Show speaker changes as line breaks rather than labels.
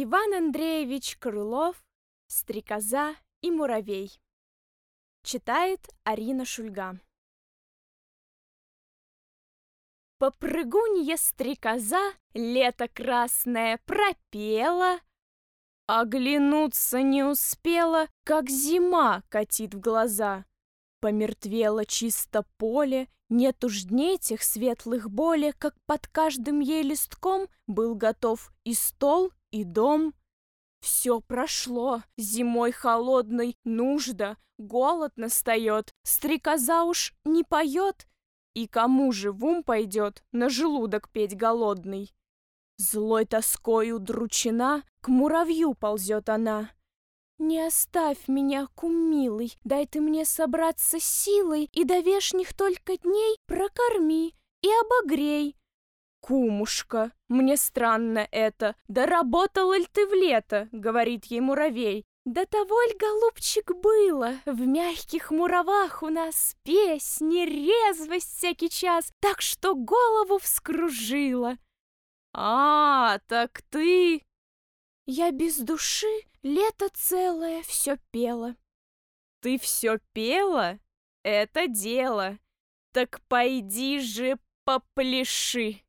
Иван Андреевич Крылов «Стрекоза и муравей». Читает Арина Шульга. Попрыгунья стрекоза лето красное пропела, Оглянуться не успела, как зима катит в глаза. Помертвело чисто поле, нет уж дней тех светлых боли, Как под каждым ей листком был готов и стол, и дом. Все прошло, зимой холодной нужда, голод настает, Стрекоза уж не поет, и кому же в ум пойдет на желудок петь голодный? Злой тоской удручена, к муравью ползет она. Не оставь меня, кум дай ты мне собраться силой И до вешних только дней прокорми и обогрей. «Кумушка, мне странно это, да работала ли ты в лето?» — говорит ей муравей. «Да того ль, голубчик, было, в мягких муравах у нас песни, резвость всякий час, так что голову вскружила». «А, так ты...» Я без души лето целое все пела. «Ты все пела? Это дело. Так пойди же попляши!»